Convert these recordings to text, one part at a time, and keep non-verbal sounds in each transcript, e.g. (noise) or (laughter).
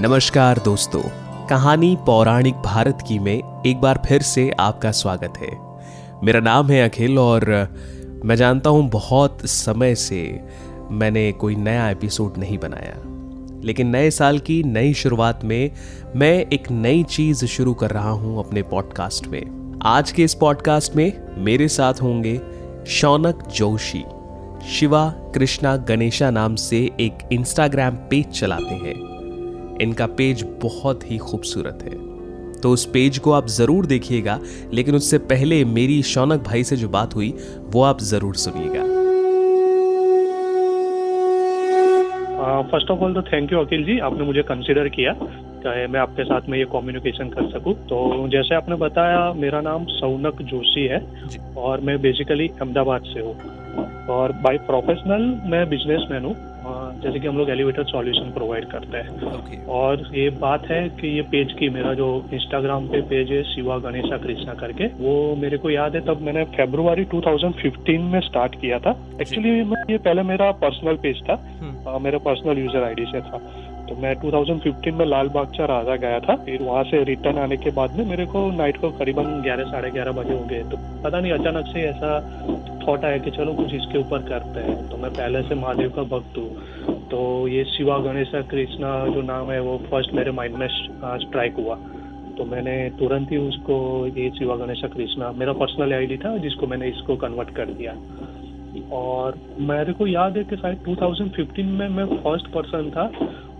नमस्कार दोस्तों, कहानी पौराणिक भारत की में एक बार फिर से आपका स्वागत है। मेरा नाम है अखिल और मैं जानता हूँ बहुत समय से मैंने कोई नया एपिसोड नहीं बनाया। लेकिन नए साल की नई शुरुआत में मैं एक नई चीज़ शुरू कर रहा हूँ अपने पॉडकास्ट में। आज के इस पॉडकास्ट में मेरे साथ होंगे शौनक जोशी। शिवा कृष्णा गणेशा नाम से एक इंस्टाग्राम पेज चलाते हैं। इनका पेज बहुत ही खूबसूरत है। तो उस पेज को आप ज़रूर देखिएगा लेकिन उससे पहले मेरी शौनक भाई से जो बात हुई वो आप ज़रूर सुनिएगा। फ़र्स्ट ऑफ़ ऑल तो थैंक यू अखिल जी आपने मुझे कंसिडर किया चाहे मैं आपके साथ में ये कम्युनिकेशन कर सकूँ। तो जैसे आपने बताया मेरा नाम सौनक जोशी है और मैं बेसिकली अहमदाबाद से हूँ। और बाय प्रोफेशनल मैं बिजनेसमैन हूँ। जैसे कि हम लोग एलिवेटर सॉल्यूशन प्रोवाइड करते हैं। Okay. और ये बात है कि ये पेज की मेरा जो इंस्टाग्राम पे पेज है शिवा गणेशा कृष्णा करके वो मेरे को याद है तब मैंने फेब्रुवरी 2015 में स्टार्ट किया था। एक्चुअली ये पहले मेरा पर्सनल पेज था। hmm. मेरा पर्सनल यूज़र आईडी से था। तो मैं 2015 में लाल बागचा राजा गया था। फिर वहाँ से रिटर्न आने के बाद में मेरे को नाइट को करीबन ग्यारह साढ़े ग्यारह बजे हो गए। तो पता नहीं अचानक से ऐसा थॉट आया कि चलो कुछ इसके ऊपर करते हैं। तो मैं पहले से महादेव का भक्त हूँ। तो ये शिवा गणेश कृष्णा जो नाम है, वो फ़र्स्ट मेरे माइंड में स्ट्राइक हुआ। तो मैंने तुरंत ही उसको ये शिवा गणेश कृष्णा, मेरा पर्सनल आईडी था जिसको मैंने इसको कन्वर्ट कर दिया। और मेरे को याद है कि शायद 2015 में मैं फ़र्स्ट पर्सन था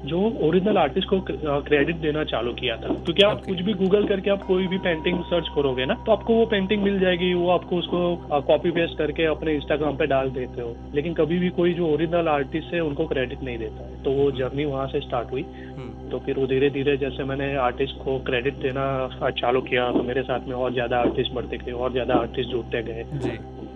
जो ओरिजिनल आर्टिस्ट को क्रेडिट देना चालू किया था। क्योंकि आप okay. कुछ भी गूगल करके आप कोई भी पेंटिंग सर्च करोगे ना तो आपको वो पेंटिंग मिल जाएगी वो आपको उसको कॉपी पेस्ट करके अपने इंस्टाग्राम पे डाल देते हो। लेकिन कभी भी कोई जो ओरिजिनल आर्टिस्ट है उनको क्रेडिट नहीं देता है। तो वो जर्नी वहाँ से स्टार्ट हुई। हम्म। तो फिर वो धीरे धीरे जैसे मैंने आर्टिस्ट को क्रेडिट देना चालू किया तो मेरे साथ में और ज़्यादा आर्टिस्ट बढ़ते गए और ज़्यादा आर्टिस्ट जुड़ते गए।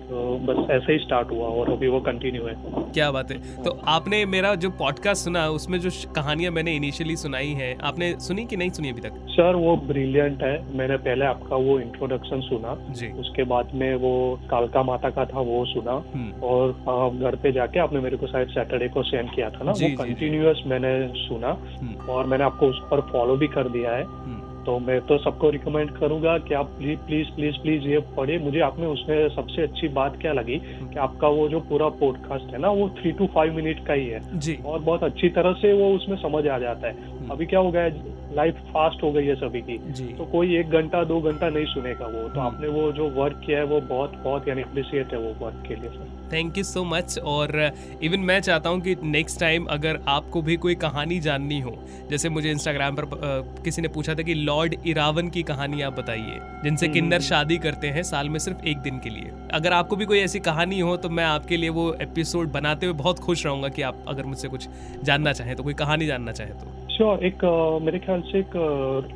तो बस ऐसे ही स्टार्ट हुआ और अभी वो कंटिन्यू है। क्या बात है। तो आपने मेरा जो पॉडकास्ट सुना उसमें जो कहानियाँ मैंने इनिशियली सुनाई है आपने सुनी कि नहीं सुनी अभी तक? सर वो ब्रिलियंट है। मैंने पहले आपका वो इंट्रोडक्शन सुना। जी। उसके बाद में वो कालका माता का था वो सुना। हम्म। और घर पे जाके आपने मेरे को शायद सैटरडे को सेंड किया था ना। वो कंटिन्यूस मैंने सुना। हम्म। और मैंने आपको उस पर फॉलो भी कर दिया है। हम्म। तो मैं तो सबको रिकमेंड करूँगा कि आप प्लीज़ प्लीज़ प्लीज़ प्लीज़ ये पढ़े मुझे आप में उसमें सबसे अच्छी बात क्या लगी कि आपका वो जो पूरा पॉडकास्ट है ना वो थ्री टू फाइव मिनट का ही है। जी। और बहुत अच्छी तरह से वो उसमें समझ आ जाता है। हम्म। अभी क्या हो गया लाइफ फास्ट हो गई है सभी की। तो कोई एक घंटा दो घंटा नहीं सुनेगा वो। तो हम्म। आपने वो जो वर्क किया है वो बहुत बहुत यानी अप्रिशिएट है वो वर्क के लिए। Sir thank you so much और इवन मैं चाहता हूँ कि नेक्स्ट टाइम अगर आपको भी कोई कहानी जाननी हो जैसे मुझे इंस्टाग्राम पर किसी ने पूछा था कि लॉर्ड इरावन की कहानी आप बताइए जिनसे हम्म। किन्नर शादी करते हैं साल में सिर्फ़ एक दिन के लिए अगर आपको भी कोई ऐसी कहानी हो तो मैं आपके लिए वो एपिसोड बनाते हुए बहुत खुश रहूँगा कि आप अगर मुझसे कुछ जानना चाहें तो कोई कहानी जानना चाहें तो श्योर एक मेरे ख्याल से एक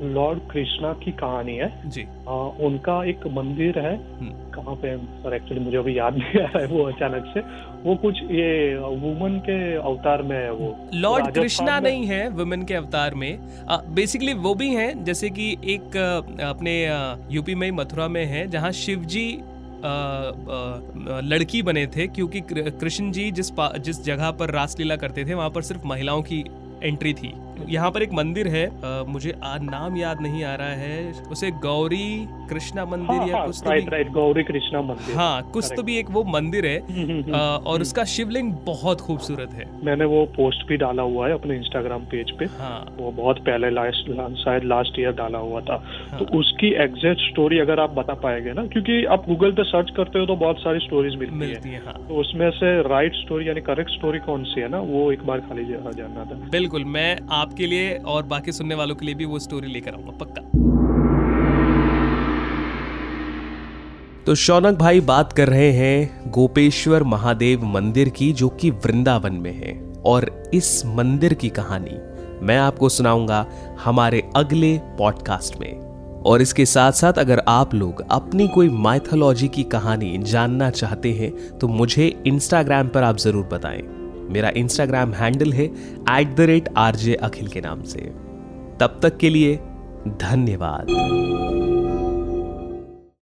लॉर्ड कृष्णा की कहानी है। जी। आ, उनका एक मंदिर है। हम्म। कहाँ पे सर एक्चुअली मुझे अभी याद (laughs) नहीं आ रहा है वो अचानक से। वो कुछ ये वुमन के अवतार में है वो। लॉर्ड कृष्णा नहीं है वुमेन के अवतार में। बेसिकली वो भी हैं जैसे कि एक अपने यूपी में मथुरा में है जहाँ शिव जी आ, आ, लड़की बने थे क्योंकि कृष्ण जी जिस जिस जगह पर रासलीला करते थे वहाँ पर सिर्फ़ महिलाओं की एंट्री थी। यहाँ पर एक मंदिर है आ, मुझे आ, नाम याद नहीं आ रहा है। उसे गौरी कृष्णा मंदिर हाँ, या हाँ, कुछ तो राइट, राइट, गौरी कृष्णा मंदिर। हाँ कुछ तो भी एक वो मंदिर है हम्म, हम्म, हम्म, आ, और उसका शिवलिंग बहुत खूबसूरत है। मैंने वो पोस्ट भी डाला हुआ है अपने इंस्टाग्राम पेज पे। हाँ। वो बहुत पहले लास्ट शायद लास्ट ईयर डाला हुआ था। हाँ, तो उसकी एग्जैक्ट स्टोरी अगर आप बता पाएँगे ना क्योंकि आप गूगल पे सर्च करते हो तो बहुत सारी स्टोरीज मिलती, है, है। तो उसमें से राइट स्टोरी यानी करेक्ट स्टोरी कौन सी है ना वो एक बार खाली जानना था। बिल्कुल मैं आपके लिए और बाकी सुनने वालों के लिए भी वो स्टोरी लेकर आऊँगा, पक्का। तो शौनक भाई बात कर रहे हैं गोपेश्वर महादेव मंदिर की, जो कि वृंदावन में है, और इस मंदिर की कहानी मैं आपको सुनाऊँगा हमारे अगले पॉडकास्ट में। और इसके साथ साथ अगर आप लोग अपनी कोई माइथोलॉजी की कहानी जानना चाहते हैं तो मुझे इंस्टाग्राम पर आप ज़रूर बताएँ। मेरा इंस्टाग्राम हैंडल है at the rate RJ Akhil के नाम से। तब तक के लिए धन्यवाद।